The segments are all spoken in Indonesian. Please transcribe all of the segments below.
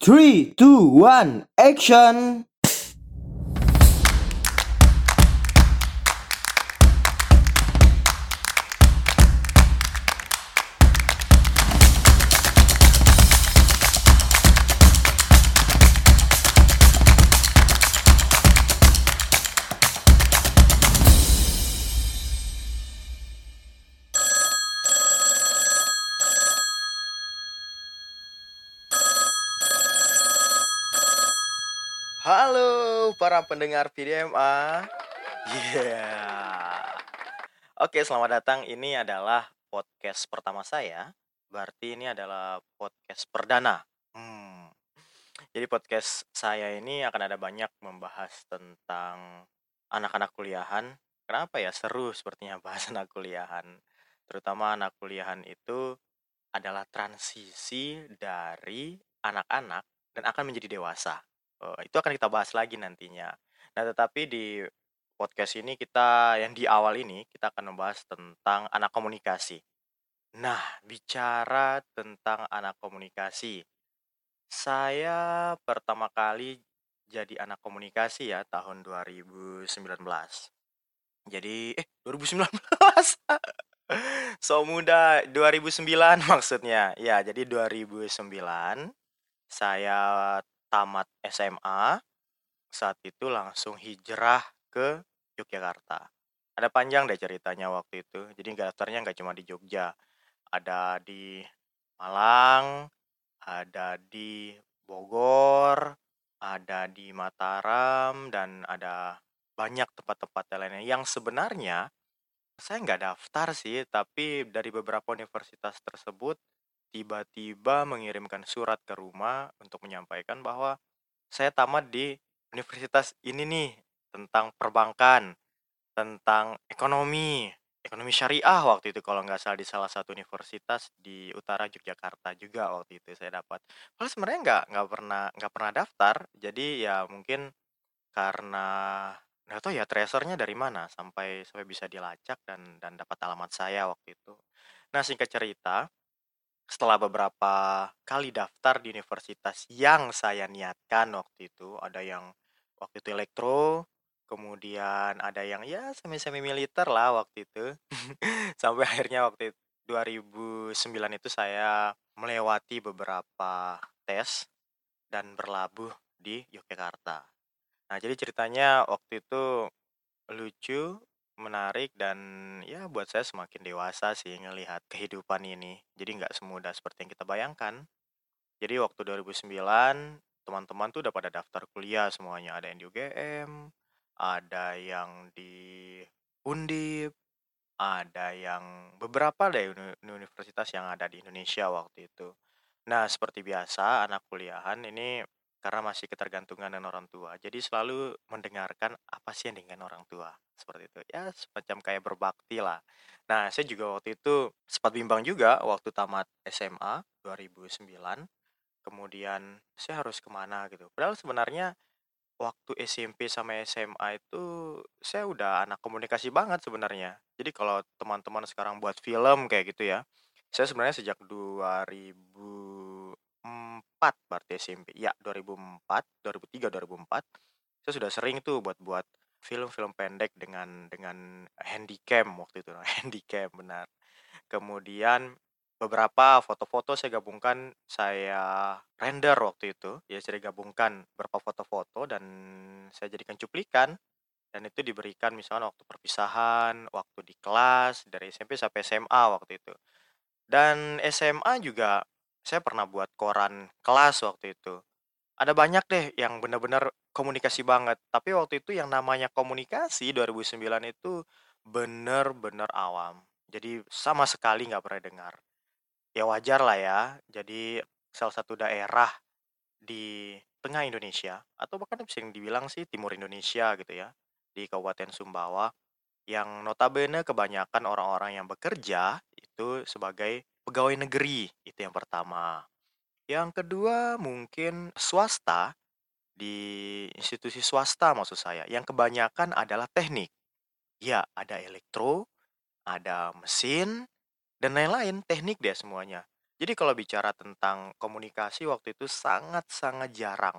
Three, two, one, action! Para pendengar VDMA. Iya. Oke, selamat datang. Ini adalah podcast pertama saya. Berarti ini adalah podcast perdana. Hmm. Jadi podcast saya ini akan ada banyak membahas tentang anak-anak kuliahan. Kenapa ya seru sepertinya bahas anak kuliahan. Terutama anak kuliahan itu adalah transisi dari anak-anak dan akan menjadi dewasa. Oh, itu akan kita bahas lagi nantinya. Nah, tetapi di podcast ini kita yang di awal ini kita akan membahas tentang anak komunikasi. Nah, bicara tentang anak komunikasi, saya pertama kali jadi anak komunikasi ya tahun 2019. Jadi eh 2019. So muda 2009 maksudnya. Ya, jadi 2009 saya tamat SMA, saat itu langsung hijrah ke Yogyakarta. Ada panjang deh ceritanya waktu itu. Jadi nggak daftarnya nggak cuma di Jogja, ada di Malang, ada di Bogor, ada di Mataram, dan ada banyak tempat-tempat lainnya yang sebenarnya saya nggak daftar sih, tapi dari beberapa universitas tersebut tiba-tiba mengirimkan surat ke rumah untuk menyampaikan bahwa saya tamat di universitas ini nih tentang perbankan, tentang ekonomi, ekonomi syariah waktu itu kalau nggak salah di salah satu universitas di utara Yogyakarta juga waktu itu saya dapat. Padahal sebenarnya nggak nggak pernah nggak pernah daftar, jadi ya mungkin karena nggak tahu ya tracernya dari mana sampai sampai bisa dilacak dan dan dapat alamat saya waktu itu. Nah singkat cerita, setelah beberapa kali daftar di universitas yang saya niatkan waktu itu, ada yang waktu itu elektro, kemudian ada yang ya semi-semi militer lah waktu itu. Sampai akhirnya waktu itu 2009 itu saya melewati beberapa tes dan berlabuh di Yogyakarta. Nah, jadi ceritanya waktu itu lucu menarik dan ya buat saya semakin dewasa sih ngelihat kehidupan ini. Jadi nggak semudah seperti yang kita bayangkan. Jadi waktu 2009 teman-teman tuh udah pada daftar kuliah semuanya. Ada yang di UGM, ada yang di Undip, ada yang beberapa uni- universitas yang ada di Indonesia waktu itu. Nah, seperti biasa anak kuliahan ini karena masih ketergantungan dengan orang tua. Jadi selalu mendengarkan apa sih yang dengan orang tua. Seperti itu. Ya, semacam kayak berbakti lah. Nah, saya juga waktu itu sempat bimbang juga waktu tamat SMA 2009. Kemudian saya harus ke mana gitu. Padahal sebenarnya waktu SMP sama SMA itu saya udah anak komunikasi banget sebenarnya. Jadi kalau teman-teman sekarang buat film kayak gitu ya, saya sebenarnya sejak 2004 berarti SMP. Ya, 2004, 2003, 2004 saya sudah sering tuh buat-buat film-film pendek dengan dengan handycam waktu itu, handycam benar. Kemudian beberapa foto-foto saya gabungkan, saya render waktu itu, ya saya gabungkan beberapa foto-foto dan saya jadikan cuplikan dan itu diberikan misalnya waktu perpisahan, waktu di kelas dari SMP sampai SMA waktu itu. Dan SMA juga saya pernah buat koran kelas waktu itu. Ada banyak deh yang benar-benar komunikasi banget. Tapi waktu itu yang namanya komunikasi 2009 itu benar-benar awam. Jadi sama sekali nggak pernah dengar. Ya wajar lah ya. Jadi salah satu daerah di tengah Indonesia atau bahkan bisa dibilang sih timur Indonesia gitu ya di Kabupaten Sumbawa yang notabene kebanyakan orang-orang yang bekerja itu sebagai pegawai negeri itu yang pertama. Yang kedua mungkin swasta di institusi swasta maksud saya yang kebanyakan adalah teknik. Ya, ada elektro, ada mesin dan lain-lain teknik deh semuanya. Jadi kalau bicara tentang komunikasi waktu itu sangat-sangat jarang.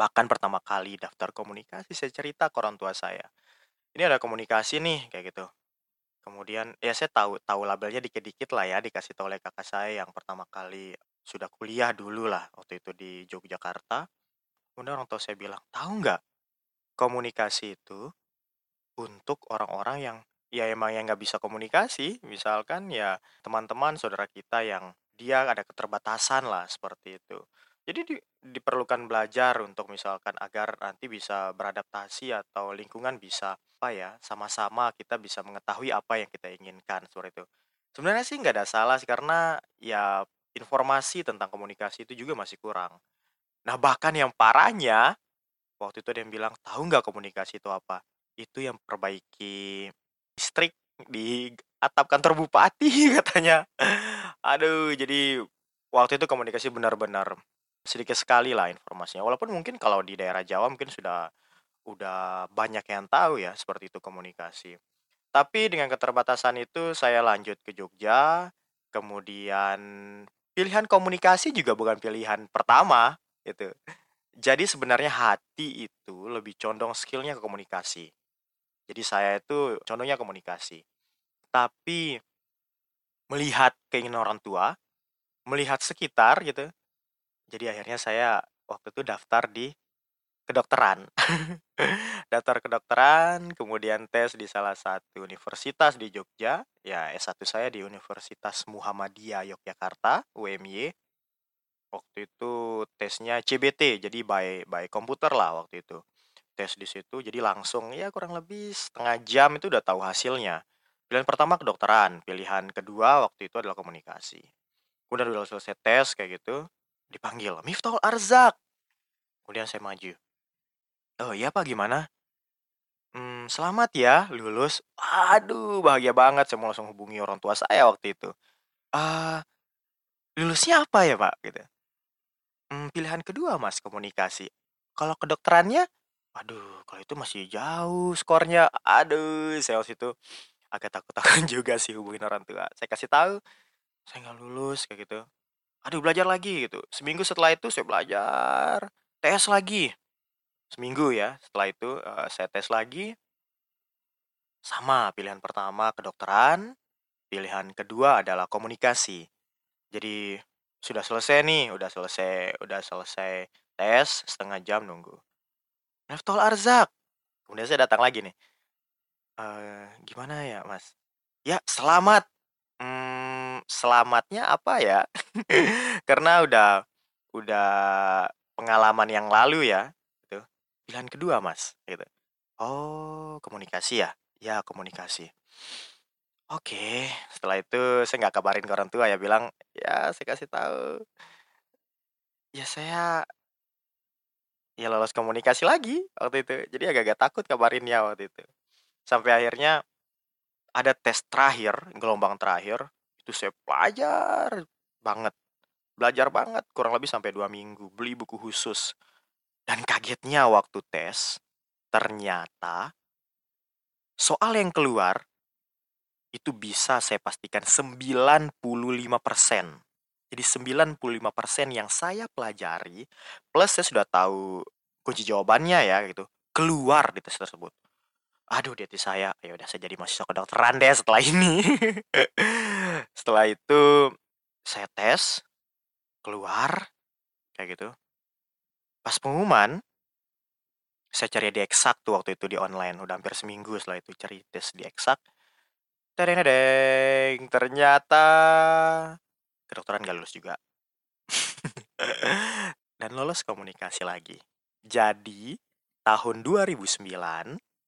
Bahkan pertama kali daftar komunikasi saya cerita ke orang tua saya, "Ini ada komunikasi nih," kayak gitu. Kemudian ya saya tahu tahu labelnya dikit-dikit lah ya, dikasih tahu oleh kakak saya yang pertama kali sudah kuliah dulu lah waktu itu di Yogyakarta. Kemudian orang tua saya bilang, "Tahu nggak, komunikasi itu untuk orang-orang yang ya emang yang nggak bisa komunikasi." Misalkan ya teman-teman, saudara kita yang dia ada keterbatasan lah seperti itu. Jadi di diperlukan belajar untuk misalkan agar nanti bisa beradaptasi atau lingkungan bisa, apa ya, sama-sama kita bisa mengetahui apa yang kita inginkan, seperti itu. Sebenarnya sih nggak ada salah sih karena ya informasi tentang komunikasi itu juga masih kurang. Nah bahkan yang parahnya, waktu itu ada yang bilang, "Tahu nggak komunikasi itu apa?" Itu yang perbaiki listrik di atap kantor bupati katanya. Aduh, jadi waktu itu komunikasi benar-benar sedikit sekali lah informasinya. Walaupun mungkin kalau di daerah Jawa mungkin sudah udah banyak yang tahu ya seperti itu komunikasi. Tapi dengan keterbatasan itu saya lanjut ke Jogja, kemudian pilihan komunikasi juga bukan pilihan pertama gitu. Jadi sebenarnya hati itu lebih condong skillnya ke komunikasi. Jadi saya itu condongnya komunikasi. Tapi melihat keinginan orang tua, melihat sekitar gitu, jadi akhirnya saya waktu itu daftar di kedokteran. Daftar kedokteran, kemudian tes di salah satu universitas di Jogja, ya S1 saya di Universitas Muhammadiyah Yogyakarta, UMY. Waktu itu tesnya CBT, jadi by by komputer lah waktu itu. Tes di situ, jadi langsung ya kurang lebih setengah jam itu udah tahu hasilnya. Pilihan pertama kedokteran, pilihan kedua waktu itu adalah komunikasi. Udah udah selesai tes kayak gitu, dipanggil, "Miftahul Arzak." Kemudian saya maju. "Oh iya Pak, gimana?" "Mmm, selamat ya lulus." Aduh bahagia banget, saya mau langsung hubungi orang tua saya waktu itu. "Eee, lulusnya apa ya Pak?" Gitu. "Mmm, pilihan kedua Mas, komunikasi." "Kalau kedokterannya?" Waduh, kalau itu masih jauh skornya. Aduh, saya waktu itu agak takut-takut juga sih hubungin orang tua. Saya kasih tahu, "Saya nggak lulus," kayak gitu. "Aduh belajar lagi," gitu. Seminggu setelah itu saya belajar, tes lagi. Seminggu ya, setelah itu, eee, saya tes lagi sama pilihan pertama kedokteran, pilihan kedua adalah komunikasi. Jadi sudah selesai nih, udah selesai udah selesai tes, setengah jam nunggu. "Miftahul Arzak." Kemudian saya datang lagi nih, eee, "Gimana ya Mas?" "Ya selamat." Selamatnya apa ya? Karena udah udah pengalaman yang lalu ya, gitu. "Pilihan kedua Mas," gitu. "Oh, komunikasi ya?" "Ya, komunikasi." Oke, setelah itu saya nggak kabarin ke orang tua ya, bilang ya saya kasih tahu, ya saya ya lolos komunikasi lagi waktu itu. Jadi agak-agak takut kabarinnya waktu itu. Sampai akhirnya ada tes terakhir, gelombang terakhir, itu saya belajar banget. Belajar banget, kurang lebih sampai 2 minggu, beli buku khusus. Dan kagetnya waktu tes, ternyata soal yang keluar itu bisa saya pastikan 95%. Jadi 95% yang saya pelajari, plus saya sudah tahu kunci jawabannya ya gitu, keluar di tes tersebut. Aduh di hati saya, ya udah saya jadi mahasiswa kedokteran deh setelah ini. Setelah itu saya tes, keluar, kayak gitu. Pas pengumuman, saya cari di Eksak tuh waktu itu di online, udah hampir seminggu setelah itu cari tes di Eksak. Ternyata kedokteran gak lulus juga. Dan lolos komunikasi lagi. Jadi, tahun 2009,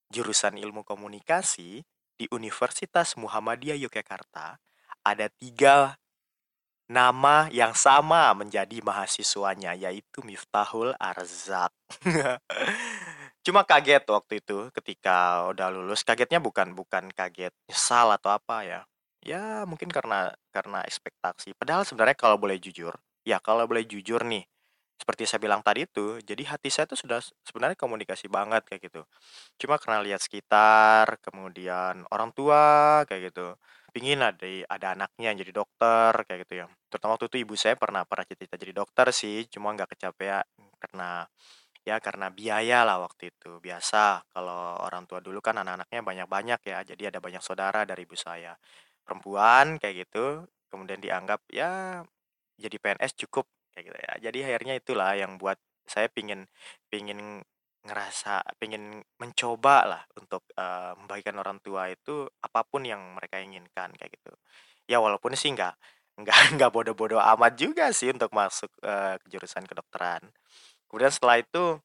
jurusan Ilmu Komunikasi di Universitas Muhammadiyah Yogyakarta ada tiga nama yang sama menjadi mahasiswanya, yaitu Miftahul Arzak. Cuma kaget waktu itu ketika udah lulus, kagetnya bukan bukan kaget nyesal atau apa ya. Ya mungkin karena karena ekspektasi. Padahal sebenarnya kalau boleh jujur, ya kalau boleh jujur nih, seperti saya bilang tadi itu, jadi hati saya tuh sudah sebenarnya komunikasi banget kayak gitu. Cuma karena lihat sekitar, kemudian orang tua kayak gitu. Pingin ada ada anaknya yang jadi dokter kayak gitu ya. Terutama waktu itu ibu saya pernah pernah cita-cita jadi dokter sih, cuma nggak kecapean karena ya karena biaya lah waktu itu. Biasa kalau orang tua dulu kan anak-anaknya banyak-banyak ya, jadi ada banyak saudara dari ibu saya. Perempuan kayak gitu, kemudian dianggap ya jadi PNS cukup kayak gitu ya. Jadi akhirnya itulah yang buat saya pingin pingin ngerasa pingin mencoba lah untuk, eee, membagikan orang tua itu apa pun yang mereka inginkan kayak gitu. Ya walaupun sih nggak nggak nggak bodoh-bodoh amat juga sih untuk masuk, eee, ke jurusan kedokteran. Kemudian setelah itu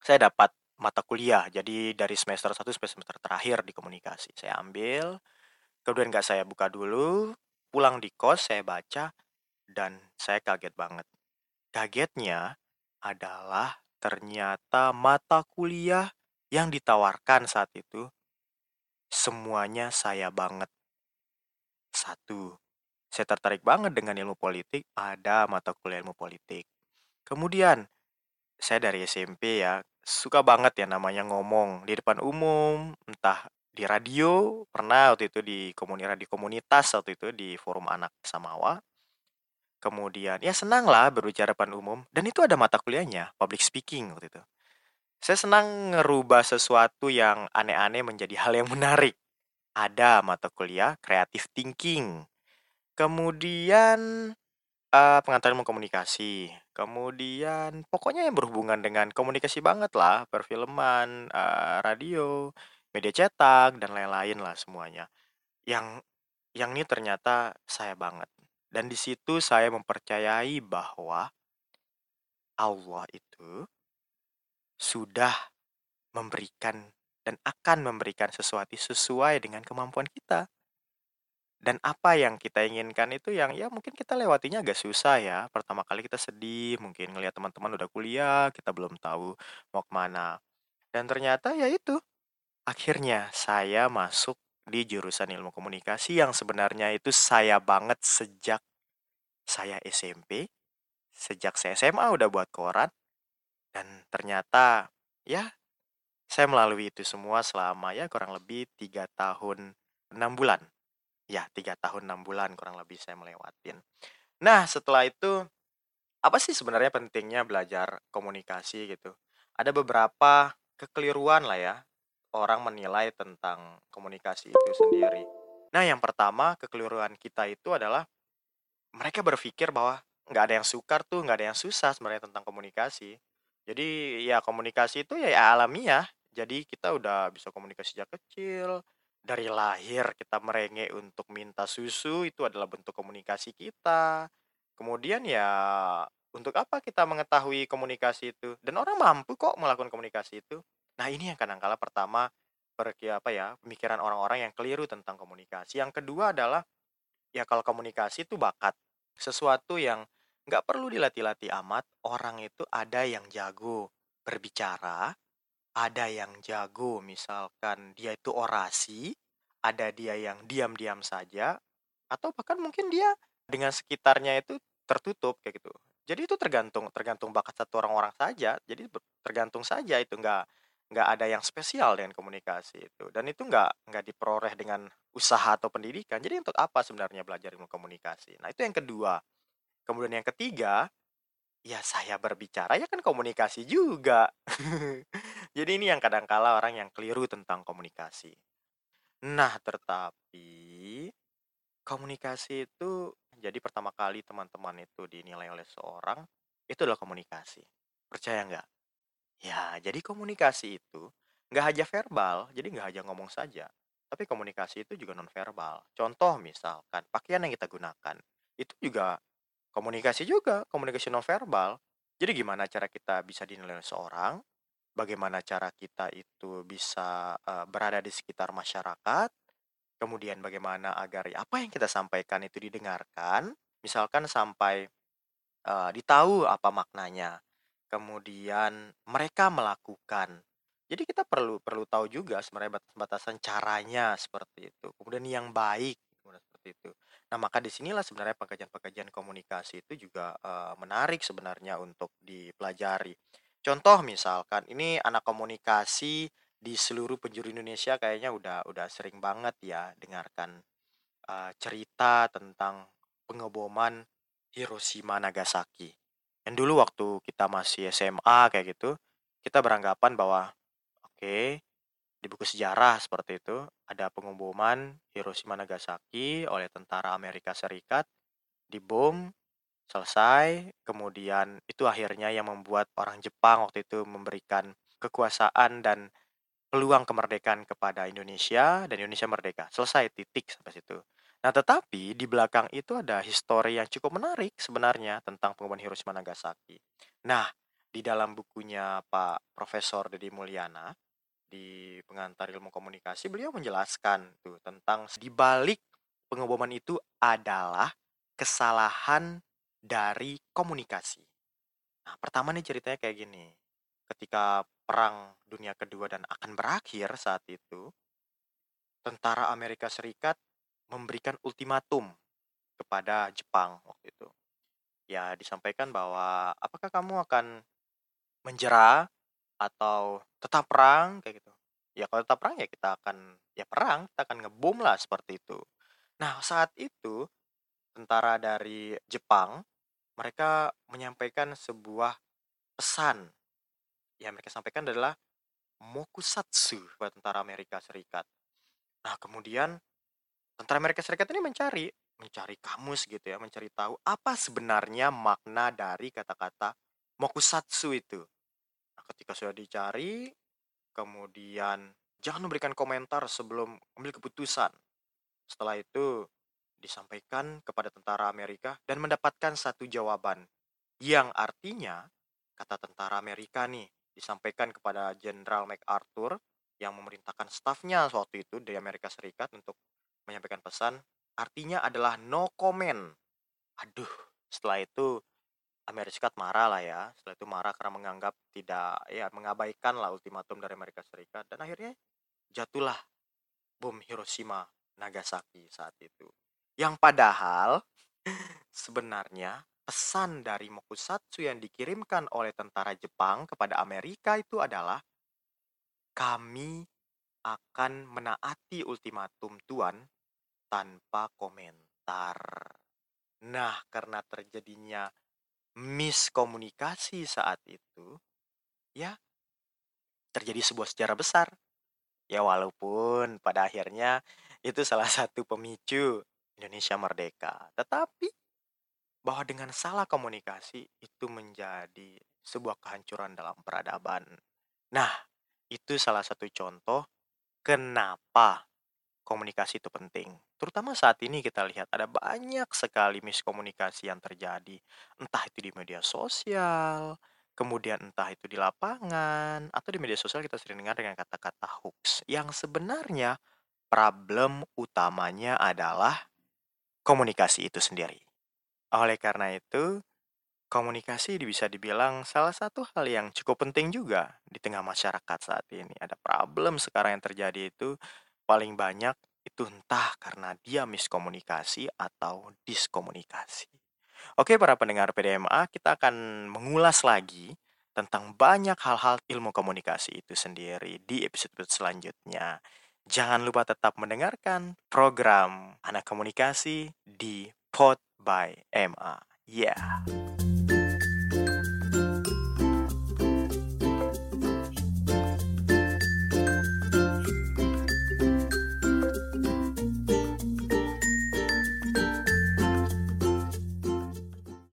saya dapat mata kuliah, jadi dari semester satu sampai semester terakhir di komunikasi. Saya ambil, kemudian nggak saya buka dulu, pulang di kos saya baca, dan saya kaget banget. Kagetnya adalah ternyata mata kuliah yang ditawarkan saat itu semuanya saya banget. Satu, saya tertarik banget dengan ilmu politik, ada mata kuliah ilmu politik. Kemudian, saya dari SMP ya, suka banget ya namanya ngomong di depan umum, entah di radio, pernah waktu itu di komuni radio komunitas waktu itu di forum anak Samawa. Kemudian ya senang lah berbicara depan umum dan itu ada mata kuliahnya, public speaking waktu itu. Saya senang ngerubah sesuatu yang aneh-aneh menjadi hal yang menarik. Ada mata kuliah creative thinking. Kemudian eh, pengantar ilmu komunikasi. Kemudian pokoknya yang berhubungan dengan komunikasi banget lah, perfilman, eh, radio, media cetak dan lain-lain lah semuanya. Yang yang ini ternyata saya banget. Dan di situ saya mempercayai bahwa Allah itu sudah memberikan dan akan memberikan sesuatu sesuai dengan kemampuan kita. Dan apa yang kita inginkan itu yang ya mungkin kita lewatinya agak susah ya. Pertama kali kita sedih, mungkin ngelihat teman-teman udah kuliah, kita belum tahu mau ke mana. Dan ternyata ya itu, akhirnya saya masuk di jurusan ilmu komunikasi yang sebenarnya itu saya banget sejak saya SMP, sejak saya SMA udah buat koran, dan ternyata ya saya melalui itu semua selama ya kurang lebih tiga tahun enam bulan. Ya, tiga tahun enam bulan kurang lebih saya melewatin. Nah, setelah itu apa sih sebenarnya pentingnya belajar komunikasi gitu? Ada beberapa kekeliruan lah ya orang menilai tentang komunikasi itu sendiri. Nah, yang pertama kekeliruan kita itu adalah mereka berpikir bahwa nggak ada yang sukar tuh, nggak ada yang susah sebenarnya tentang komunikasi. Jadi ya komunikasi itu ya, ya alamiah. Jadi kita udah bisa komunikasi sejak kecil. Dari lahir kita merengek untuk minta susu itu adalah bentuk komunikasi kita. Kemudian ya untuk apa kita mengetahui komunikasi itu? Dan orang mampu kok melakukan komunikasi itu. Nah ini yang kadang-kala pertama pergi apa ya pemikiran orang-orang yang keliru tentang komunikasi. Yang kedua adalah Ya kalau komunikasi itu bakat, sesuatu yang nggak perlu dilatih-latih amat, orang itu ada yang jago berbicara, ada yang jago misalkan dia itu orasi, ada dia yang diam-diam saja, atau bahkan mungkin dia dengan sekitarnya itu tertutup kayak gitu. Jadi itu tergantung tergantung bakat satu orang-orang saja, jadi tergantung saja itu nggak nggak ada yang spesial dengan komunikasi itu. Dan itu nggak nggak diperoleh dengan usaha atau pendidikan. Jadi untuk apa sebenarnya belajar ilmu komunikasi? Nah itu yang kedua. Kemudian yang ketiga ya saya berbicara ya kan komunikasi juga. Jadi ini yang kadang kala orang yang keliru tentang komunikasi. Nah tetapi komunikasi itu jadi pertama kali teman-teman itu dinilai oleh seorang itu adalah komunikasi. Percaya nggak Ya, jadi komunikasi itu nggak hanya verbal, jadi nggak hanya ngomong saja, tapi komunikasi itu juga nonverbal. Contoh misalkan pakaian yang kita gunakan, itu juga komunikasi juga, komunikasi nonverbal. Jadi gimana cara kita bisa dinilai seorang, bagaimana cara kita itu bisa eh, berada di sekitar masyarakat, kemudian bagaimana agar apa yang kita sampaikan itu didengarkan, misalkan sampai eh, ditahu apa maknanya. Kemudian mereka melakukan. Jadi kita perlu perlu tahu juga sebenarnya batas-batasan caranya seperti itu. Kemudian yang baik, kemudian seperti itu. Nah, maka di sinilah sebenarnya pengajian-pengajian komunikasi itu juga eh, menarik sebenarnya untuk dipelajari. Contoh misalkan ini anak komunikasi di seluruh penjuru Indonesia kayaknya udah udah sering banget ya dengarkan uh, cerita tentang pengeboman Hiroshima Nagasaki. Dan dulu waktu kita masih SMA kayak gitu, kita beranggapan bahwa oke, okay, di buku sejarah seperti itu ada pengeboman Hiroshima Nagasaki oleh tentara Amerika Serikat dibom selesai kemudian itu akhirnya yang membuat orang Jepang waktu itu memberikan kekuasaan dan peluang kemerdekaan kepada Indonesia dan Indonesia merdeka. Selesai titik sampai situ. Nah, tetapi di belakang itu ada histori yang cukup menarik sebenarnya tentang pengumuman Hiroshima Nagasaki. Nah, di dalam bukunya Pak Profesor Dedi Mulyana di pengantar ilmu komunikasi beliau menjelaskan tuh tentang di balik pengeboman itu adalah kesalahan dari komunikasi. Nah, pertama nih ceritanya kayak gini. Ketika perang dunia kedua dan akan berakhir saat itu, tentara Amerika Serikat memberikan ultimatum kepada Jepang waktu itu. Ya, disampaikan bahwa apakah kamu akan menjerah atau tetap perang kayak gitu. Ya kalau tetap perang ya kita akan ya perang, kita akan ngebom lah seperti itu. Nah, saat itu tentara dari Jepang mereka menyampaikan sebuah pesan yang mereka sampaikan adalah mokusatsu buat tentara Amerika Serikat. Nah, kemudian tentara Amerika Serikat ini mencari mencari kamus gitu ya, mencari tahu apa sebenarnya makna dari kata-kata mokusatsu itu. Nah, ketika sudah dicari, kemudian jangan memberikan komentar sebelum ambil keputusan. Setelah itu disampaikan kepada tentara Amerika dan mendapatkan satu jawaban yang artinya kata tentara Amerika nih disampaikan kepada Jenderal MacArthur yang memerintahkan stafnya waktu itu di Amerika Serikat untuk menyampaikan pesan artinya adalah no comment. Aduh, setelah itu Amerika Serikat marah lah ya. Setelah itu marah karena menganggap tidak ya mengabaikan lah ultimatum dari Amerika Serikat dan akhirnya jatuhlah bom Hiroshima Nagasaki saat itu. Yang padahal sebenarnya pesan dari Mokusatsu yang dikirimkan oleh tentara Jepang kepada Amerika itu adalah kami akan menaati ultimatum Tuan tanpa komentar. Nah, karena terjadinya miskomunikasi saat itu, ya terjadi sebuah sejarah besar. Ya walaupun pada akhirnya itu salah satu pemicu Indonesia merdeka. Tetapi bahwa dengan salah komunikasi itu menjadi sebuah kehancuran dalam peradaban. Nah, itu salah satu contoh kenapa komunikasi itu penting. Terutama saat ini kita lihat ada banyak sekali miskomunikasi yang terjadi. Entah itu di media sosial, kemudian entah itu di lapangan, atau di media sosial kita sering dengar dengan kata-kata hoax. Yang sebenarnya problem utamanya adalah komunikasi itu sendiri. Oleh karena itu, komunikasi bisa dibilang salah satu hal yang cukup penting juga di tengah masyarakat saat ini. Ada problem sekarang yang terjadi itu paling banyak itu entah karena dia miskomunikasi atau diskomunikasi. Oke para pendengar PDMA, kita akan mengulas lagi tentang banyak hal-hal ilmu komunikasi itu sendiri di episode-episode selanjutnya. Jangan lupa tetap mendengarkan program Anak Komunikasi di Pod by MA. Yeah.